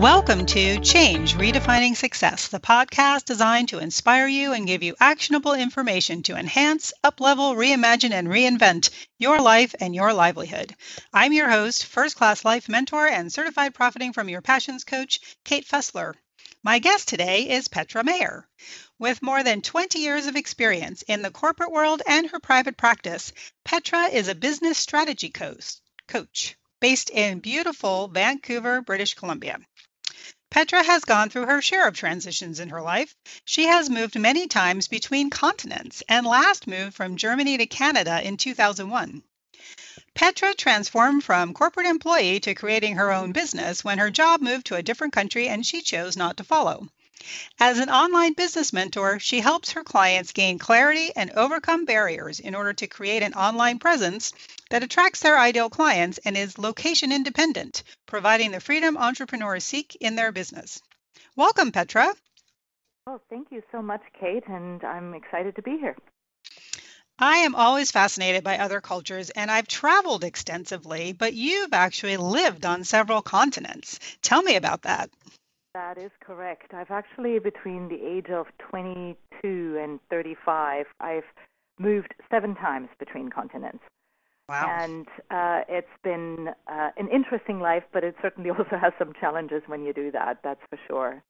Welcome to Change Redefining Success, the podcast designed to inspire you and give you actionable information to enhance, uplevel, reimagine, and reinvent your life and your livelihood. I'm your host, first class life mentor, and certified profiting from your passions coach, Kate Fessler. My guest today is Petra Mayer. With more than 20 years of experience in the corporate world and her private practice, Petra is a business strategy coach based in beautiful Vancouver, British Columbia. Petra has gone through her share of transitions in her life. She has moved many times between continents and last moved from Germany to Canada in 2001. Petra transformed from corporate employee to creating her own business when her job moved to a different country and she chose not to follow. As an online business mentor, she helps her clients gain clarity and overcome barriers in order to create an online presence that attracts their ideal clients and is location independent, providing the freedom entrepreneurs seek in their business. Welcome, Petra. Oh, thank you so much, Kate, and I'm excited to be here. I am always fascinated by other cultures and I've traveled extensively, but you've actually lived on several continents. Tell me about that. That is correct. I've actually, between the age of 22 and 35, I've moved seven times between continents. Wow. And uh, it's been uh, an interesting life, but it certainly also has some challenges when you do that, that's for sure.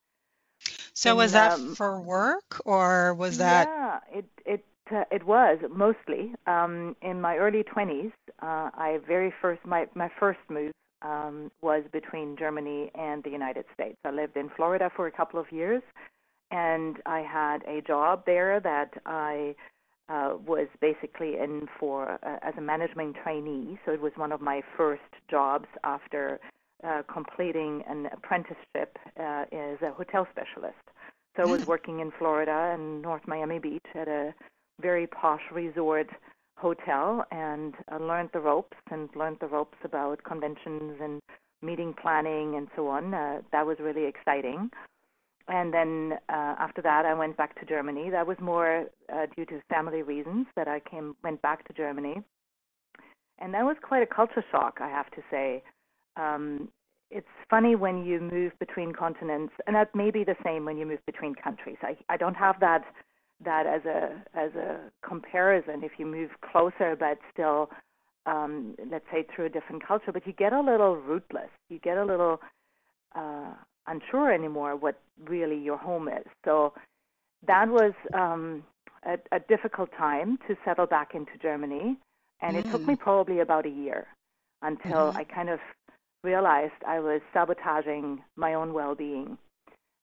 So, was that um, for work or was that? Yeah, it, it uh, it was mostly um, in my early 20s. Uh, I very first my my first move um, was between Germany and the United States. I lived in Florida for a couple of years, and I had a job there that I uh, was basically in for uh, as a management trainee. So it was one of my first jobs after uh, completing an apprenticeship uh, as a hotel specialist. So I was mm. working in Florida and North Miami Beach at a very posh resort hotel and uh, learned the ropes and learned the ropes about conventions and meeting planning and so on. Uh, that was really exciting. And then uh, after that, I went back to Germany. That was more uh, due to family reasons that I came went back to Germany, and that was quite a culture shock, I have to say. Um, it's funny when you move between continents, and that may be the same when you move between countries. I, I don't have that that as a as a comparison if you move closer but still um, let's say through a different culture but you get a little rootless you get a little uh, unsure anymore what really your home is so that was um, a, a difficult time to settle back into Germany and mm. it took me mm. probably about a year until mm-hmm. I kind of realized I was sabotaging my own well-being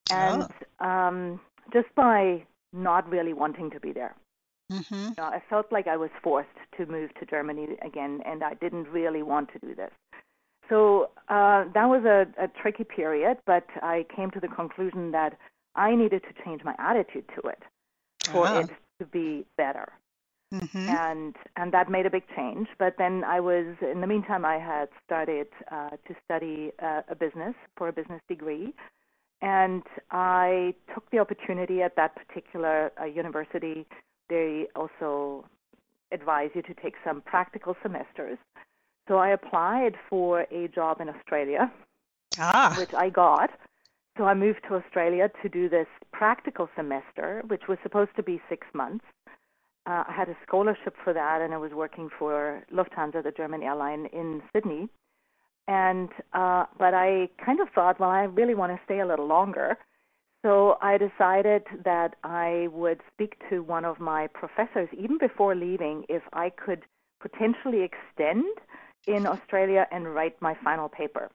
and oh. um, just by not really wanting to be there. Mm-hmm. You know, I felt like I was forced to move to Germany again, and I didn't really want to do this. So uh, that was a, a tricky period, but I came to the conclusion that I needed to change my attitude to it for uh-huh. it to be better. Mm-hmm. And and that made a big change. But then I was in the meantime I had started uh, to study uh, a business for a business degree, and I took the opportunity at that particular uh, university. They also advise you to take some practical semesters. So I applied for a job in Australia, ah. which I got. So I moved to Australia to do this practical semester, which was supposed to be six months. Uh, I had a scholarship for that, and I was working for Lufthansa, the German airline in Sydney. And uh, but I kind of thought, well, I really want to stay a little longer. So I decided that I would speak to one of my professors even before leaving if I could potentially extend in Australia and write my final paper,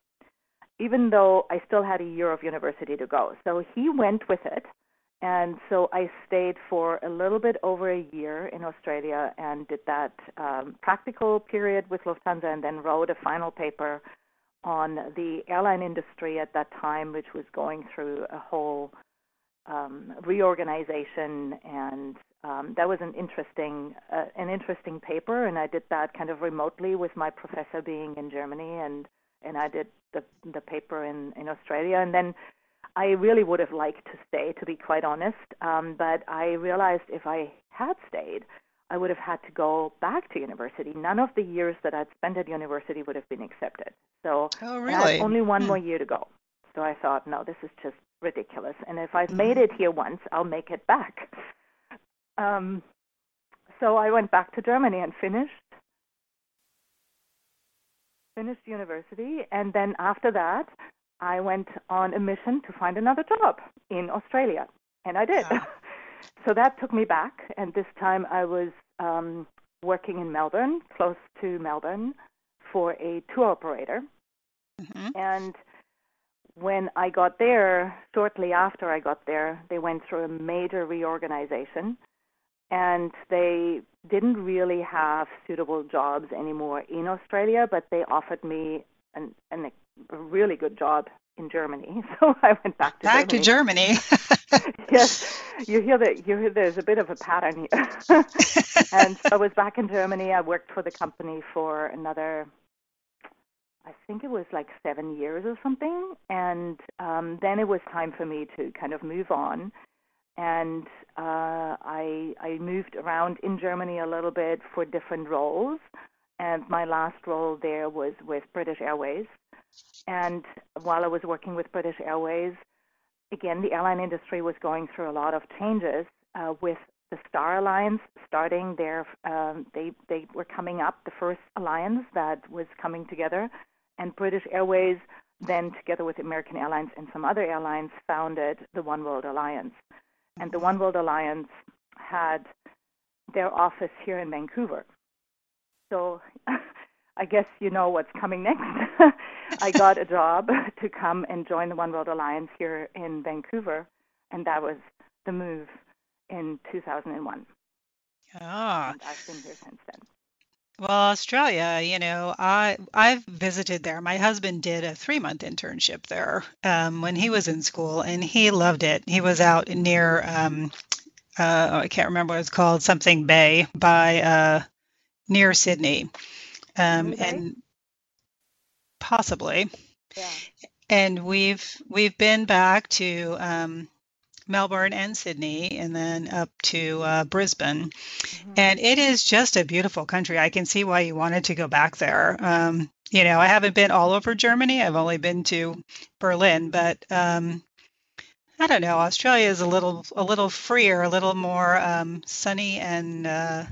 even though I still had a year of university to go. So he went with it. And so I stayed for a little bit over a year in Australia and did that um, practical period with Lufthansa and then wrote a final paper on the airline industry at that time, which was going through a whole um, reorganization, and um, that was an interesting uh, an interesting paper. And I did that kind of remotely with my professor being in Germany, and and I did the the paper in in Australia, and then. I really would have liked to stay, to be quite honest. Um, but I realized if I had stayed, I would have had to go back to university. None of the years that I'd spent at university would have been accepted. So oh, really? only one hmm. more year to go. So I thought, no, this is just ridiculous. And if I've made it here once, I'll make it back. Um, so I went back to Germany and finished finished university, and then after that, I went on a mission to find another job in Australia, and I did. Yeah. so that took me back, and this time I was um, working in Melbourne, close to Melbourne, for a tour operator. Mm-hmm. And when I got there, shortly after I got there, they went through a major reorganization and they didn't really have suitable jobs anymore in Australia, but they offered me an, an, a really good job in Germany. So I went back to back Germany. to Germany. yes, you hear that you hear there's a bit of a pattern here. and so I was back in Germany. I worked for the company for another I think it was like seven years or something. And um, then it was time for me to kind of move on. And uh, I, I moved around in Germany a little bit for different roles. And my last role there was with British Airways. And while I was working with British Airways, again, the airline industry was going through a lot of changes uh, with the Star Alliance starting their, um, they, they were coming up, the first alliance that was coming together and British Airways then, together with American Airlines and some other airlines, founded the One World Alliance. And the One World Alliance had their office here in Vancouver. So I guess you know what's coming next. I got a job to come and join the One World Alliance here in Vancouver, and that was the move in 2001. Ah. And I've been here since then. Well, Australia, you know, I I've visited there. My husband did a three month internship there um, when he was in school, and he loved it. He was out near um, uh, I can't remember what it's called, something Bay by uh, near Sydney, um, and possibly. Yeah. And we've we've been back to um, Melbourne and Sydney, and then up to uh, Brisbane. Mm-hmm. And it is just a beautiful country. I can see why you wanted to go back there. Um, you know, I haven't been all over Germany. I've only been to Berlin, but um, I don't know. Australia is a little a little freer, a little more um, sunny, and uh,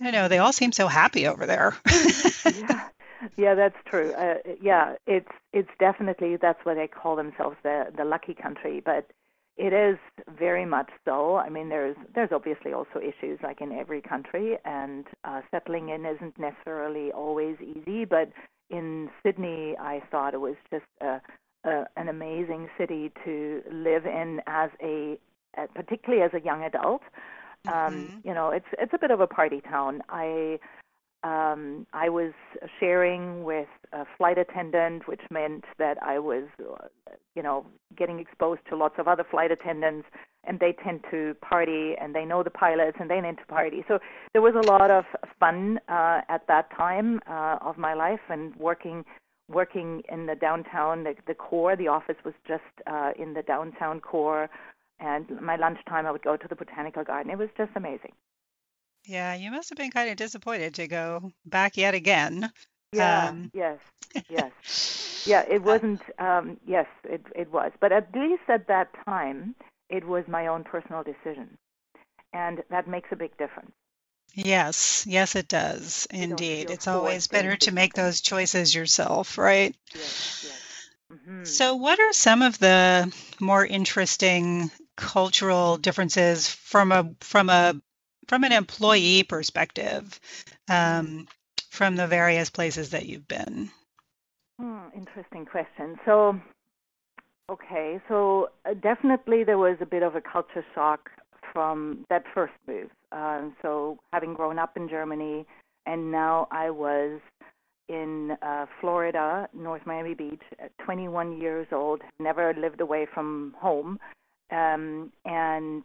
I know. They all seem so happy over there. yeah. Yeah, that's true. Uh, yeah, it's it's definitely that's what they call themselves the the lucky country. But it is very much so. I mean, there's there's obviously also issues like in every country, and uh, settling in isn't necessarily always easy. But in Sydney, I thought it was just a, a, an amazing city to live in as a, particularly as a young adult. Um, mm-hmm. You know, it's it's a bit of a party town. I um, I was sharing with a flight attendant, which meant that I was, you know, getting exposed to lots of other flight attendants, and they tend to party, and they know the pilots, and they tend to party. So there was a lot of fun uh, at that time uh, of my life, and working working in the downtown, the, the core. The office was just uh, in the downtown core, and my lunchtime I would go to the botanical garden. It was just amazing. Yeah, you must have been kind of disappointed to go back yet again. Yeah, um, yes, yes. yeah, it uh, wasn't, um, yes, it, it was. But at least at that time, it was my own personal decision. And that makes a big difference. Yes, yes, it does. Indeed. It's always better to make those choices yourself, right? Yes, yes. Mm-hmm. So, what are some of the more interesting cultural differences from a from a from an employee perspective um, from the various places that you've been? Hmm, interesting question. So, okay, so uh, definitely there was a bit of a culture shock from that first move. Uh, so, having grown up in Germany, and now I was in uh, Florida, North Miami Beach, at 21 years old, never lived away from home, um, and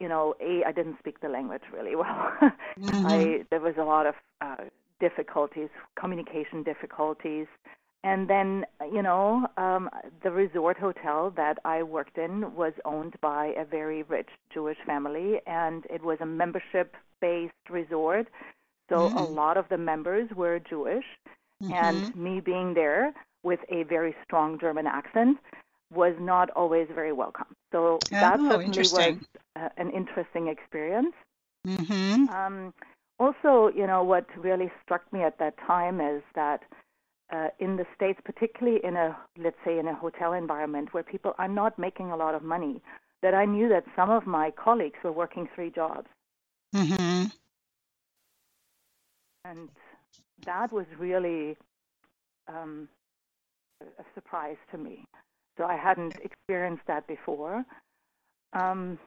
you know, a I didn't speak the language really well. mm-hmm. I there was a lot of uh, difficulties, communication difficulties, and then you know, um, the resort hotel that I worked in was owned by a very rich Jewish family, and it was a membership-based resort. So mm-hmm. a lot of the members were Jewish, mm-hmm. and me being there with a very strong German accent was not always very welcome. So Oh, that certainly was uh, an interesting experience. Mm-hmm. Um, also, you know, what really struck me at that time is that uh, in the States, particularly in a, let's say, in a hotel environment where people are not making a lot of money, that I knew that some of my colleagues were working three jobs. Mm-hmm. And that was really um, a surprise to me. So I hadn't experienced that before. Um,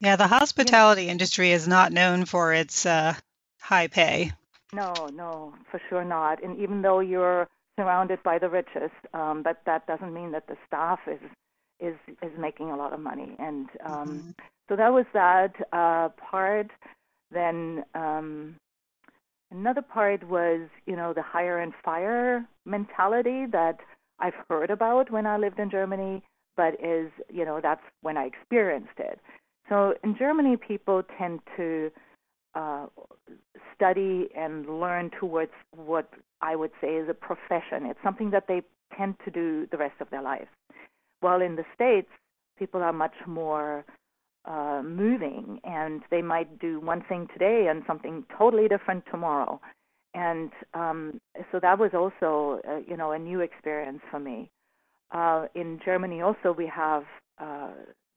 Yeah, the hospitality industry is not known for its uh, high pay. no, no, for sure not. And even though you're surrounded by the richest, um, but that doesn't mean that the staff is is is making a lot of money. And um, Mhm. so that was that uh, part. Then um, another part was, you know, the hire and fire mentality that I've heard about when I lived in Germany, but is, you know, that's when I experienced it. So in Germany, people tend to uh, study and learn towards what I would say is a profession. It's something that they tend to do the rest of their lives. While in the States, people are much more uh, moving and they might do one thing today and something totally different tomorrow. And um, so that was also, uh, you know, a new experience for me. Uh, in Germany, also, we have uh,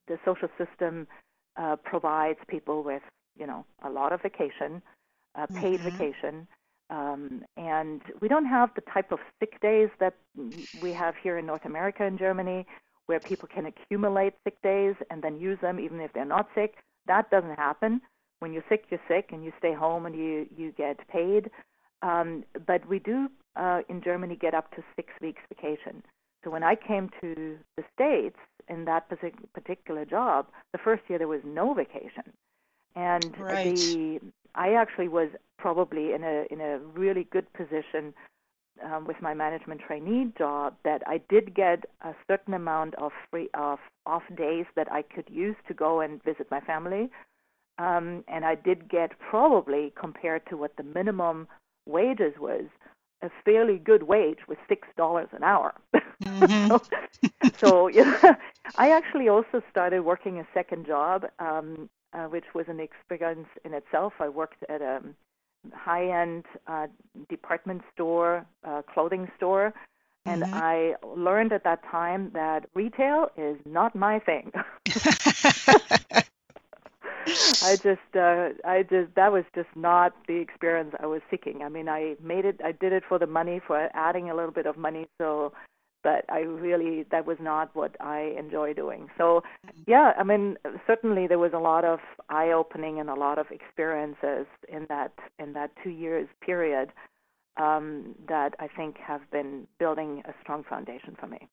the social system uh, provides people with, you know, a lot of vacation, uh, paid Mhm. vacation, um, and we don't have the type of sick days that we have here in North America and Germany, where people can accumulate sick days and then use them even if they're not sick. That doesn't happen. When you're sick, you're sick, and you stay home and you you get paid. Um, but we do uh, in Germany get up to six weeks vacation. So when I came to the States in that particular job, the first year there was no vacation, and Right. the I actually was probably in a in a really good position um, with my management trainee job that I did get a certain amount of free of off days that I could use to go and visit my family, um, and I did get probably compared to what the minimum wages was a fairly good wage with six dollars an hour. Mhm. so, so yeah, I actually also started working a second job, um, uh, which was an experience in itself. I worked at a high-end uh, department store, uh, clothing store, and Mhm. I learned at that time that retail is not my thing. I just, uh, I just, that was just not the experience I was seeking. I mean, I made it, I did it for the money, for adding a little bit of money. So, but I really, that was not what I enjoy doing. So, yeah, I mean, certainly there was a lot of eye-opening and a lot of experiences in that in that two years period um, that I think have been building a strong foundation for me.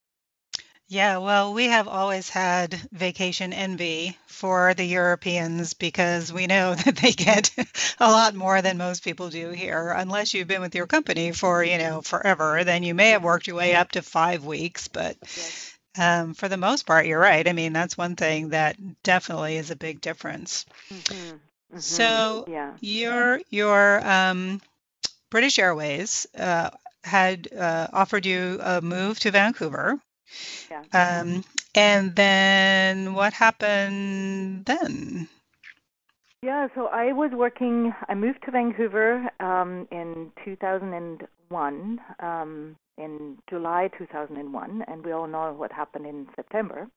Yeah, well, we have always had vacation envy for the Europeans because we know that they get a lot more than most people do here. Unless you've been with your company for, you know, forever, then you may have worked your way up to five weeks. But Yes. um, for the most part, you're right. I mean, that's one thing that definitely is a big difference. Mhm. Mhm. So yeah. your your um, British Airways uh, had uh, offered you a move to Vancouver. Yeah. Um, and then what happened then? Yeah, so I was working, I moved to Vancouver um, in 2001, um, in July 2001, and we all know what happened in September.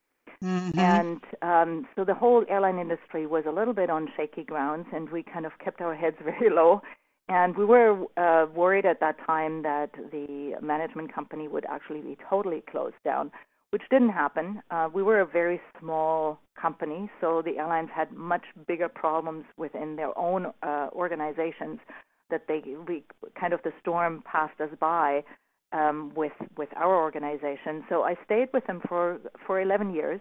Mhm. And um, so the whole airline industry was a little bit on shaky grounds, and we kind of kept our heads very low. And we were uh, worried at that time that the management company would actually be totally closed down, which didn't happen. Uh, we were a very small company, so the airlines had much bigger problems within their own uh, organizations that they we kind of the storm passed us by um, with with our organization. So I stayed with them for for 11 years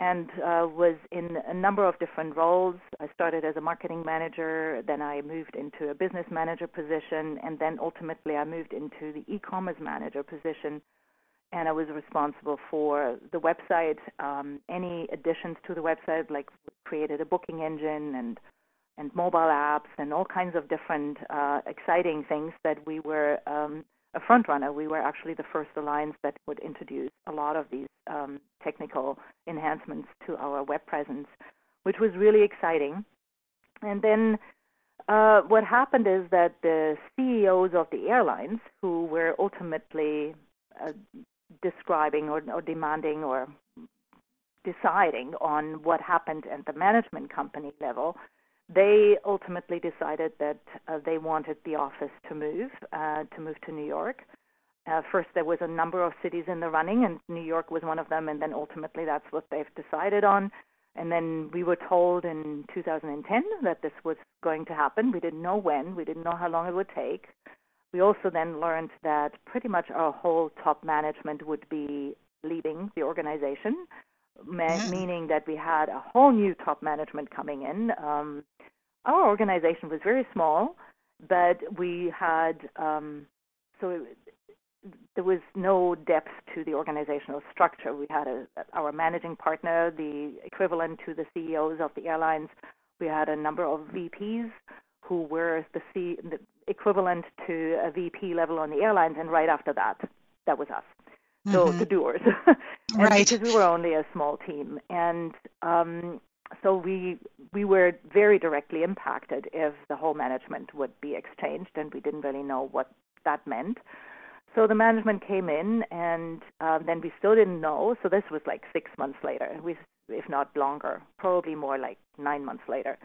and uh, was in a number of different roles. I started as a marketing manager, then I moved into a business manager position, and then ultimately I moved into the e-commerce manager position. And I was responsible for the website, um, any additions to the website, like created a booking engine and and mobile apps and all kinds of different uh, exciting things that we were um, a front runner. We were actually the first alliance that would introduce a lot of these um, technical enhancements to our web presence, which was really exciting. And then uh, what happened is that the CEOs of the airlines, who were ultimately uh, describing or, or demanding or deciding on what happened at the management company level, they ultimately decided that uh, they wanted the office to move, uh, to move to New York. Uh, first, there was a number of cities in the running, and New York was one of them. And then ultimately, that's what they've decided on. And then we were told in 2010 that this was going to happen. We didn't know when. We didn't know how long it would take. We also then learned that pretty much our whole top management would be leaving the organization, ma- meaning that we had a whole new top management coming in. Um, our organization was very small, but we had um, so it, there was no depth to the organizational structure. We had a, our managing partner, the equivalent to the CEOs of the airlines. We had a number of VPs who were the, C, the equivalent to a VP level on the airlines, and right after that, that was us. So mm-hmm. the doers, right? Because we were only a small team, and um, so we we were very directly impacted if the whole management would be exchanged, and we didn't really know what that meant. So the management came in, and uh, then we still didn't know. So this was like six months later, if not longer, probably more like nine months later.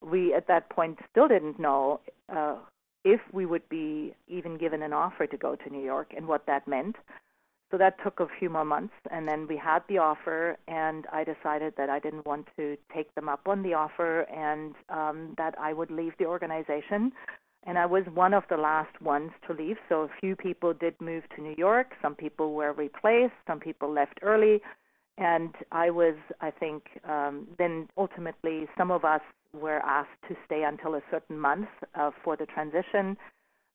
We at that point still didn't know uh, if we would be even given an offer to go to New York and what that meant. So that took a few more months, and then we had the offer, and I decided that I didn't want to take them up on the offer, and um, that I would leave the organization and I was one of the last ones to leave. So a few people did move to New York. Some people were replaced. Some people left early, and I was, I think, um, then ultimately some of us were asked to stay until a certain month uh, for the transition.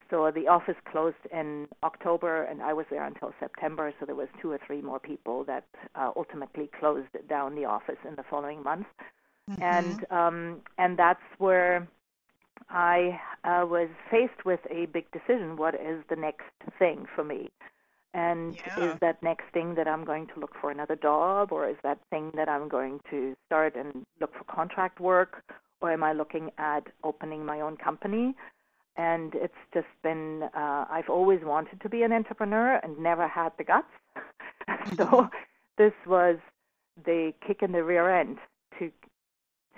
So the office closed in October, and I was there until September. So there was two or three more people that uh, ultimately closed down the office in the following month, mm-hmm. and um, and that's where I uh, was faced with a big decision. What is the next thing for me? And yeah. is that next thing that I'm going to look for another job, or is that thing that I'm going to start and look for contract work, or am I looking at opening my own company? And it's just been, uh, I've always wanted to be an entrepreneur and never had the guts. so this was the kick in the rear end to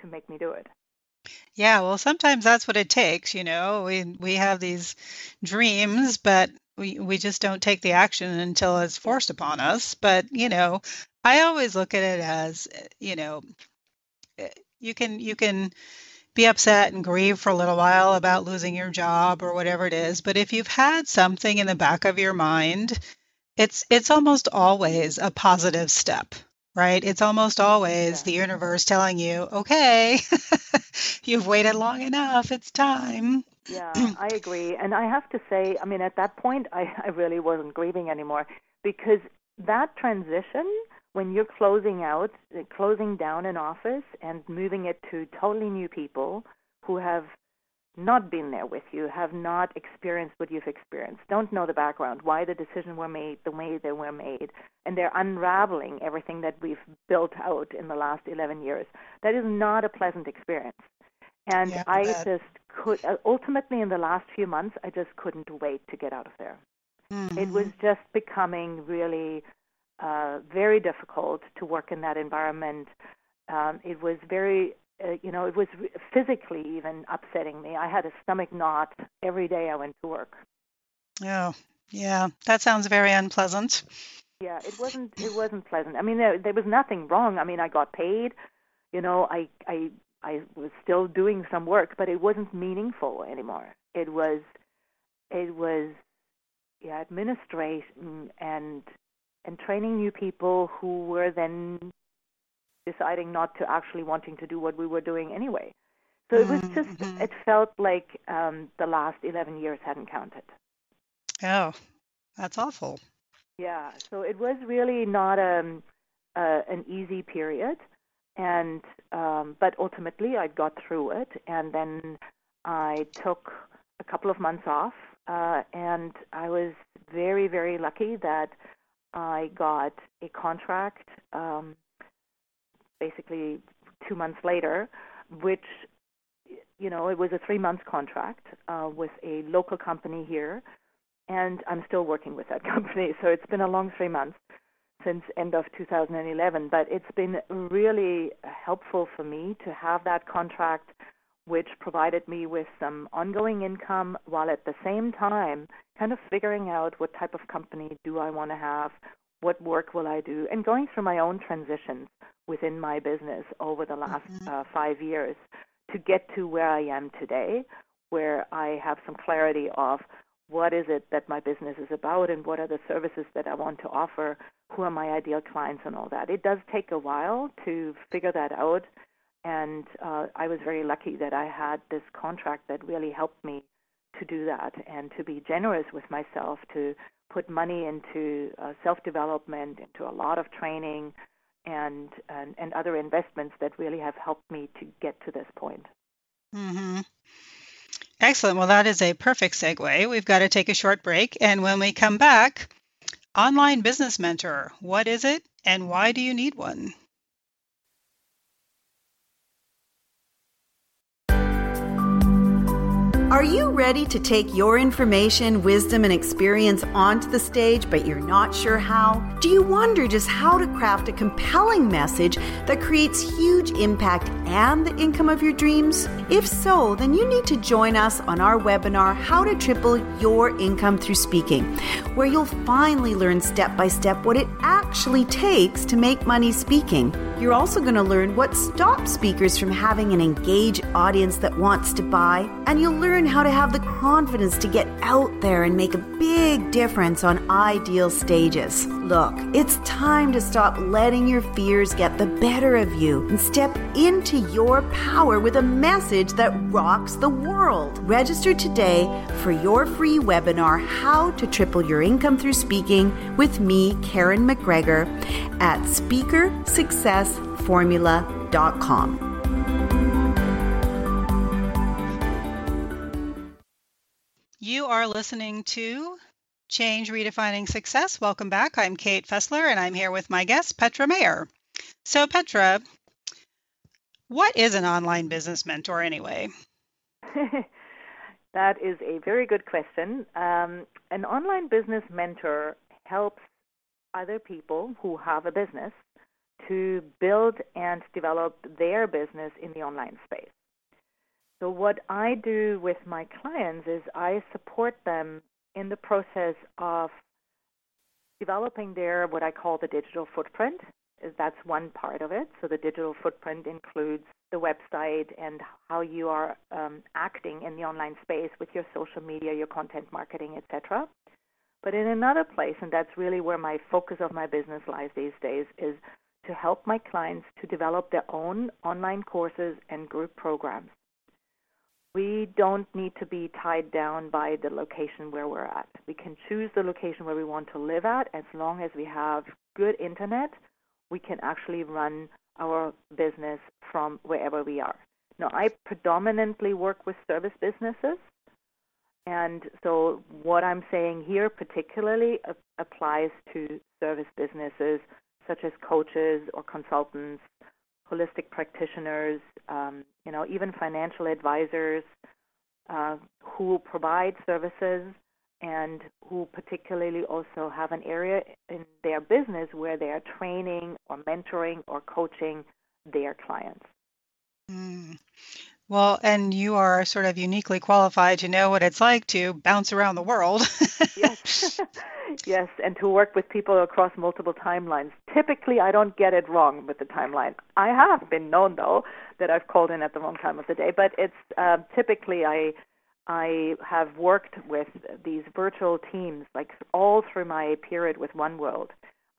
to make me do it. Yeah, well, sometimes that's what it takes, you know. We we have these dreams, but we we just don't take the action until it's forced upon us. But, you know, I always look at it as, you know, eh, you can you can be upset and grieve for a little while about losing your job or whatever it is, but if you've had something in the back of your mind, it's it's almost always a positive step right? It's almost always the universe telling you, okay, you've waited long enough, it's time. Yeah, I agree. And I have to say, I mean, at that point, I, I really wasn't grieving anymore because that transition, when you're closing out, closing down an office and moving it to totally new people who have not been there with you, have not experienced what you've experienced, don't know the background, why the decisions were made the way they were made, and they're unraveling everything that we've built out in the last 11 years. That is not a pleasant experience. And yeah, I just could, uh, ultimately, in the last few months, I just couldn't wait to get out of there. Mm-hmm. It was just becoming really uh, very difficult to work in that environment. Um, it was very uh, you know, it was physically even upsetting me. I had a stomach knot every day I went to work. Oh, yeah, that sounds very unpleasant. Yeah, it wasn't. It wasn't pleasant. I mean, there, there was nothing wrong. I mean, I got paid. You know, I I I was still doing some work, but it wasn't meaningful anymore. It was, it was, yeah, administration and and training new people who were then deciding not to actually wanting to do what we were doing anyway. So it was mm-hmm, just, mm-hmm. it felt like um, the last 11 years hadn't counted. Oh, that's awful. Yeah, so it was really not um, uh, an easy period, and um, but ultimately I got through it, and then I took a couple of months off uh, and I was very, very lucky that I got a contract um, basically two months later, which you know it was a three month contract uh, with a local company here, and I'm still working with that company. So it's been a long three months since end of 2011, but it's been really helpful for me to have that contract which provided me with some ongoing income while at the same time kind of figuring out what type of company do I want to have, what work will I do, and going through my own transitions within my business over the last mm-hmm. uh, five years to get to where I am today, where I have some clarity of what is it that my business is about and what are the services that I want to offer, who are my ideal clients, and all that. It does take a while to figure that out and uh, I was very lucky that I had this contract that really helped me to do that and to be generous with myself, to put money into uh, self development, into a lot of training, and, and, and other investments that really have helped me to get to this point. Mm-hmm. Excellent. Well, that is a perfect segue. We've got to take a short break. And when we come back, Online Business Mentor, what is it and why do you need one? Are you ready to take your information, wisdom, and experience onto the stage, but you're not sure how? Do you wonder just how to craft a compelling message that creates huge impact and the income of your dreams? If so, then you need to join us on our webinar, How to Triple Your Income Through Speaking, where you'll finally learn step by step what it actually takes to make money speaking. You're also going to learn what stops speakers from having an engaged audience that wants to buy, and you'll learn how to have the confidence to get out there and make a big difference on ideal stages. Look, it's time to stop letting your fears get the better of you and step into your power with a message that rocks the world. Register today for your free webinar, How to Triple Your Income Through Speaking, with me, Karen McGregor, at speakersuccessformula.com. You are listening to Change Redefining Success. Welcome back. I'm Kate Fessler and I'm here with my guest, Petra Mayer. So, Petra, what is an online business mentor anyway? that is a very good question. Um, an online business mentor helps other people who have a business to build and develop their business in the online space. So, what I do with my clients is I support them in the process of developing their what I call the digital footprint. That's one part of it. So, the digital footprint includes the website and how you are um, acting in the online space with your social media, your content marketing, etc. But in another place, and that's really where my focus of my business lies these days, is to help my clients to develop their own online courses and group programs we don't need to be tied down by the location where we're at. We can choose the location where we want to live at as long as we have good internet. We can actually run our business from wherever we are. Now, I predominantly work with service businesses, and so what I'm saying here particularly applies to service businesses such as coaches or consultants holistic practitioners, um, you know, even financial advisors uh, who provide services and who particularly also have an area in their business where they are training or mentoring or coaching their clients. Mm. Well, and you are sort of uniquely qualified to know what it's like to bounce around the world. yes. yes, and to work with people across multiple timelines. Typically, I don't get it wrong with the timeline. I have been known, though, that I've called in at the wrong time of the day, but it's uh, typically I I have worked with these virtual teams like all through my period with One World.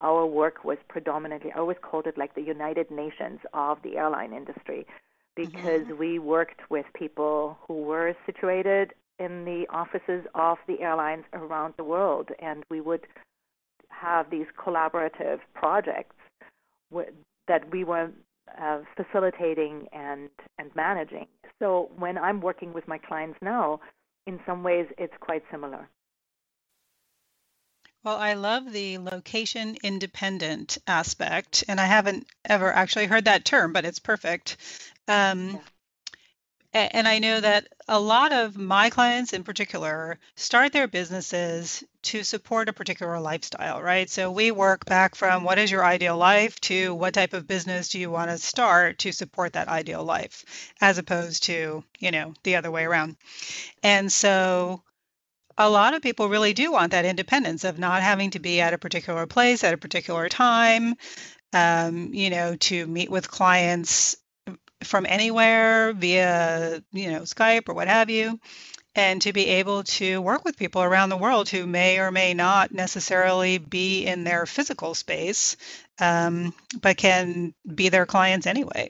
Our work was predominantly, I always called it like the United Nations of the airline industry because mm-hmm. we worked with people who were situated in the offices of the airlines around the world, and we would have these collaborative projects w- that we were uh, facilitating and and managing. So when I'm working with my clients now, in some ways it's quite similar. Well, I love the location independent aspect, and I haven't ever actually heard that term, but it's perfect. Um, yeah and I know that a lot of my clients in particular start their businesses to support a particular lifestyle, right? So we work back from what is your ideal life to what type of business do you want to start to support that ideal life, as opposed to, you know, the other way around. And so a lot of people really do want that independence of not having to be at a particular place at a particular time, um, you know, to meet with clients from anywhere via, you know, Skype or what have you, and to be able to work with people around the world who may or may not necessarily be in their physical space, um, but can be their clients anyway.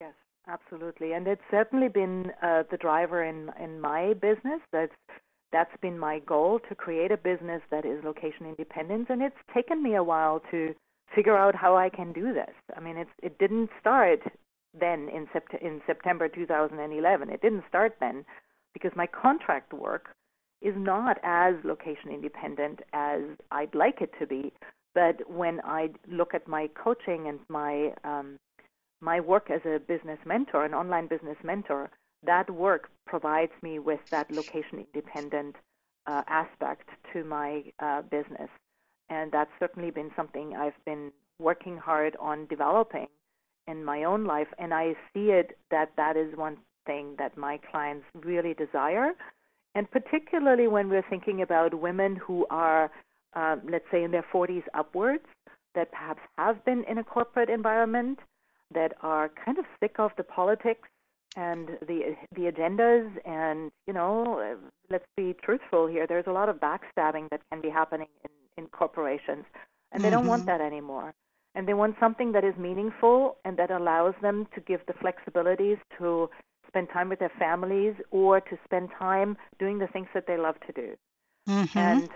Yes, absolutely, and it's certainly been uh, the driver in in my business. That's that's been my goal to create a business that is location independent, and it's taken me a while to figure out how I can do this. I mean, it didn't start then in, sept- in September 2011. It didn't start then because my contract work is not as location independent as I'd like it to be. But when I look at my coaching and my um, my work as a business mentor, an online business mentor, that work provides me with that location independent uh, aspect to my uh, business, and that's certainly been something I've been working hard on developing in my own life, and I see it that that is one thing that my clients really desire, and particularly when we're thinking about women who are, uh, let's say, in their 40s upwards, that perhaps have been in a corporate environment, that are kind of sick of the politics and the the agendas, and you know, let's be truthful here. There's a lot of backstabbing that can be happening in in corporations, and they mm-hmm. don't want mm-hmm. that anymore and they want something that is meaningful and that allows them to give the flexibilities to spend time with their families or to spend time doing the things that they love to do. Mm-hmm. And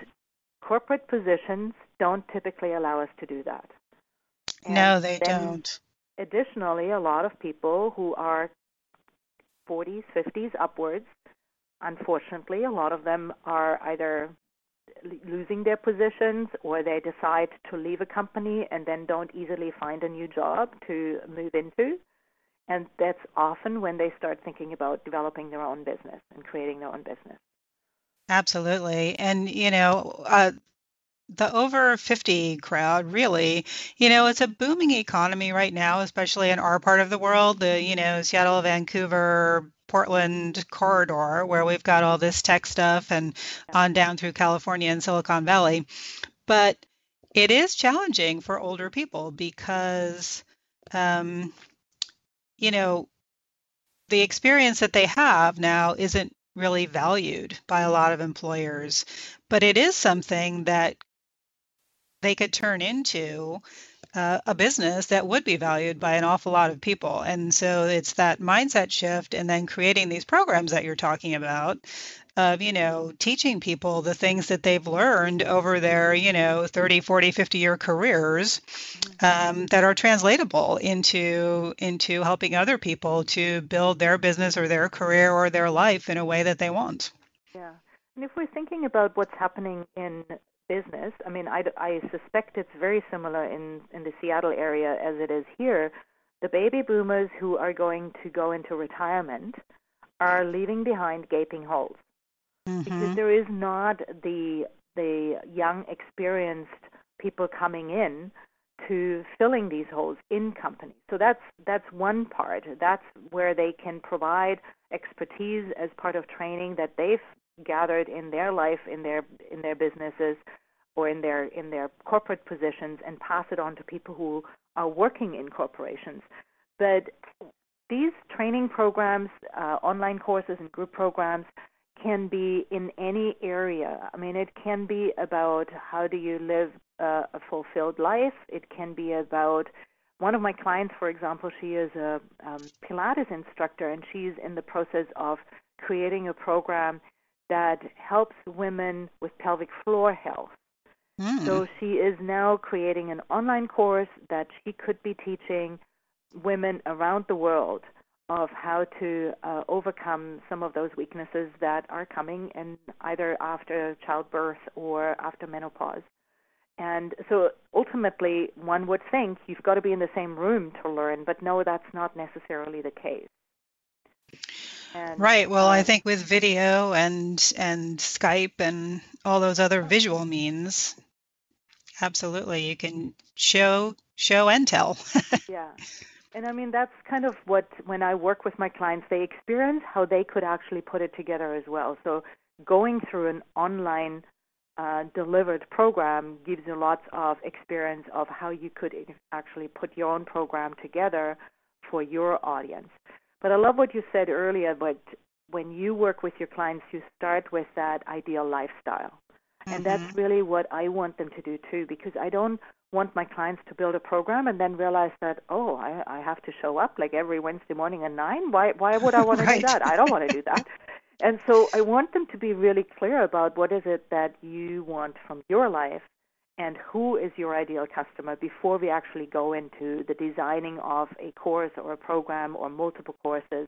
corporate positions don't typically allow us to do that. And no, they don't. Additionally, a lot of people who are 40s, 50s upwards, unfortunately, a lot of them are either losing their positions or they decide to leave a company and then don't easily find a new job to move into. And that's often when they start thinking about developing their own business and creating their own business. Absolutely. And, you know, uh, the over 50 crowd really you know it's a booming economy right now especially in our part of the world the you know seattle vancouver Portland corridor where we've got all this tech stuff and on down through California and Silicon Valley. But it is challenging for older people because, um, you know, the experience that they have now isn't really valued by a lot of employers, but it is something that they could turn into uh, a business that would be valued by an awful lot of people. And so it's that mindset shift and then creating these programs that you're talking about of, you know, teaching people the things that they've learned over their, you know, 30, 40, 50 year careers um, that are translatable into into helping other people to build their business or their career or their life in a way that they want. Yeah. And if we're thinking about what's happening in business. I mean, I, I suspect it's very similar in, in the Seattle area as it is here. The baby boomers who are going to go into retirement are leaving behind gaping holes mm-hmm. because there is not the the young, experienced people coming in to filling these holes in companies. So that's that's one part. That's where they can provide expertise as part of training that they've gathered in their life in their in their businesses or in their in their corporate positions and pass it on to people who are working in corporations. But these training programs, uh, online courses, and group programs can be in any area. I mean, it can be about how do you live uh, a fulfilled life. It can be about one of my clients, for example, she is a um, Pilates instructor, and she's in the process of creating a program that helps women with pelvic floor health. Mm. So she is now creating an online course that she could be teaching women around the world of how to uh, overcome some of those weaknesses that are coming in either after childbirth or after menopause. And so ultimately, one would think you've got to be in the same room to learn, but no, that's not necessarily the case. And, right. Well, uh, I think with video and and Skype and all those other visual means, absolutely, you can show show and tell. yeah. And I mean that's kind of what when I work with my clients, they experience how they could actually put it together as well. So going through an online uh, delivered program gives you lots of experience of how you could actually put your own program together for your audience. But I love what you said earlier, but when you work with your clients, you start with that ideal lifestyle. Mm-hmm. And that's mm-hmm. really what I want them to do too, because I don't want my clients to build a program and then realize that, oh, I, I have to show up like every Wednesday morning at nine. Why why would I want to do that? I don't want to do that. And so I want them to be really clear about what is it that you want from your life and who is your ideal customer before we actually go into the designing of a course or a program or multiple courses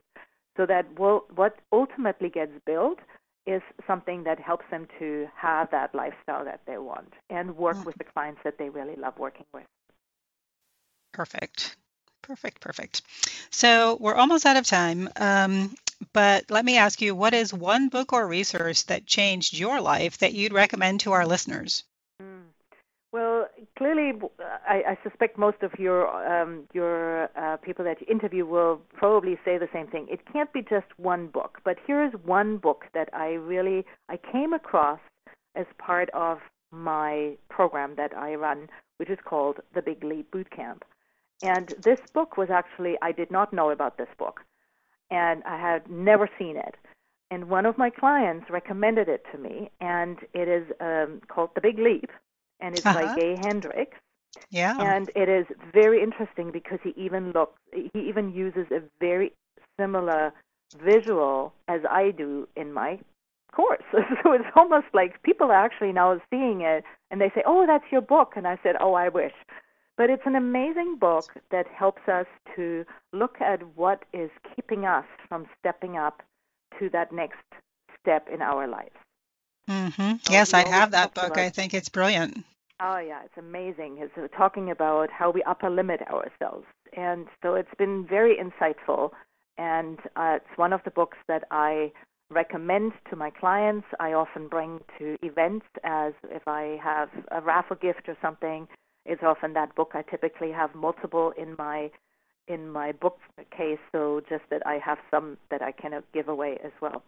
so that what ultimately gets built is something that helps them to have that lifestyle that they want and work mm. with the clients that they really love working with. Perfect. Perfect, perfect. So we're almost out of time. Um, but let me ask you what is one book or resource that changed your life that you'd recommend to our listeners? Well, clearly, I, I, suspect most of your um, your uh, people that you interview will probably say the same thing. It can't be just one book, but here is one book that I really I came across as part of my program that I run, which is called the Big Leap Bootcamp. And this book was actually I did not know about this book and I had never seen it. And one of my clients recommended it to me, and it is um, called The Big Leap, and it's uh-huh. by Gay Hendricks. Yeah. And it is very interesting because he even looks, he even uses a very similar visual as I do in my course. so it's almost like people are actually now seeing it and they say, "Oh, that's your book," and I said, "Oh, I wish." But it's an amazing book that helps us to look at what is keeping us from stepping up to that next step in our lives. Mm-hmm. So yes, I have that book. About, I think it's brilliant. Oh yeah, it's amazing. It's uh, talking about how we upper limit ourselves, and so it's been very insightful. And uh, it's one of the books that I recommend to my clients. I often bring to events as if I have a raffle gift or something It's often that book. I typically have multiple in my in my bookcase, so just that I have some that I can give away as well.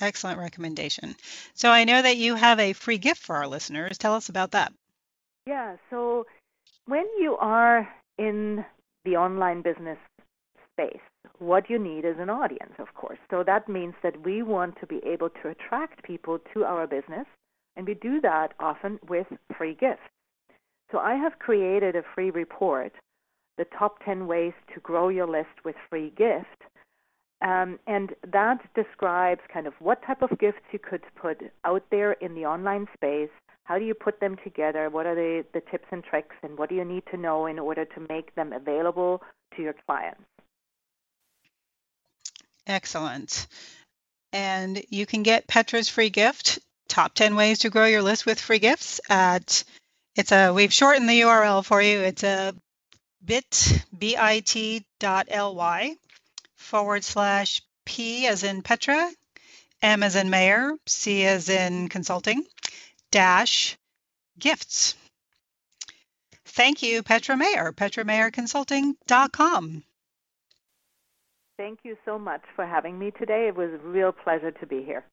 Excellent recommendation. So I know that you have a free gift for our listeners. Tell us about that. Yeah, so when you are in the online business space, what you need is an audience, of course. So that means that we want to be able to attract people to our business, and we do that often with free gifts. So I have created a free report, the top 10 ways to grow your list with free gift. Um, and that describes kind of what type of gifts you could put out there in the online space. How do you put them together? What are the, the tips and tricks? And what do you need to know in order to make them available to your clients? Excellent. And you can get Petra's free gift, Top 10 Ways to Grow Your List with Free Gifts, at it's a we've shortened the URL for you. It's a bit bit dot ly forward slash p as in Petra, m as in Mayer, c as in consulting, dash gifts. Thank you, Petra Mayer, petramayerconsulting.com. Thank you so much for having me today. It was a real pleasure to be here.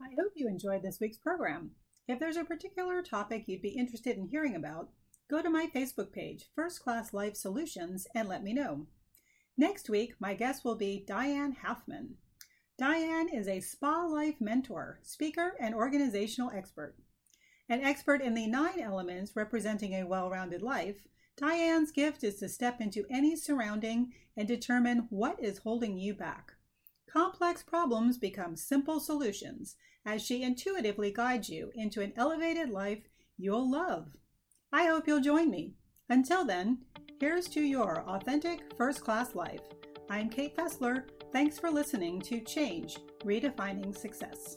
I hope you enjoyed this week's program. If there's a particular topic you'd be interested in hearing about, go to my Facebook page, First Class Life Solutions, and let me know. Next week, my guest will be Diane Halfman. Diane is a spa life mentor, speaker, and organizational expert. An expert in the nine elements representing a well rounded life, Diane's gift is to step into any surrounding and determine what is holding you back. Complex problems become simple solutions as she intuitively guides you into an elevated life you'll love. I hope you'll join me. Until then, here's to your authentic first class life. I'm Kate Fessler. Thanks for listening to Change Redefining Success.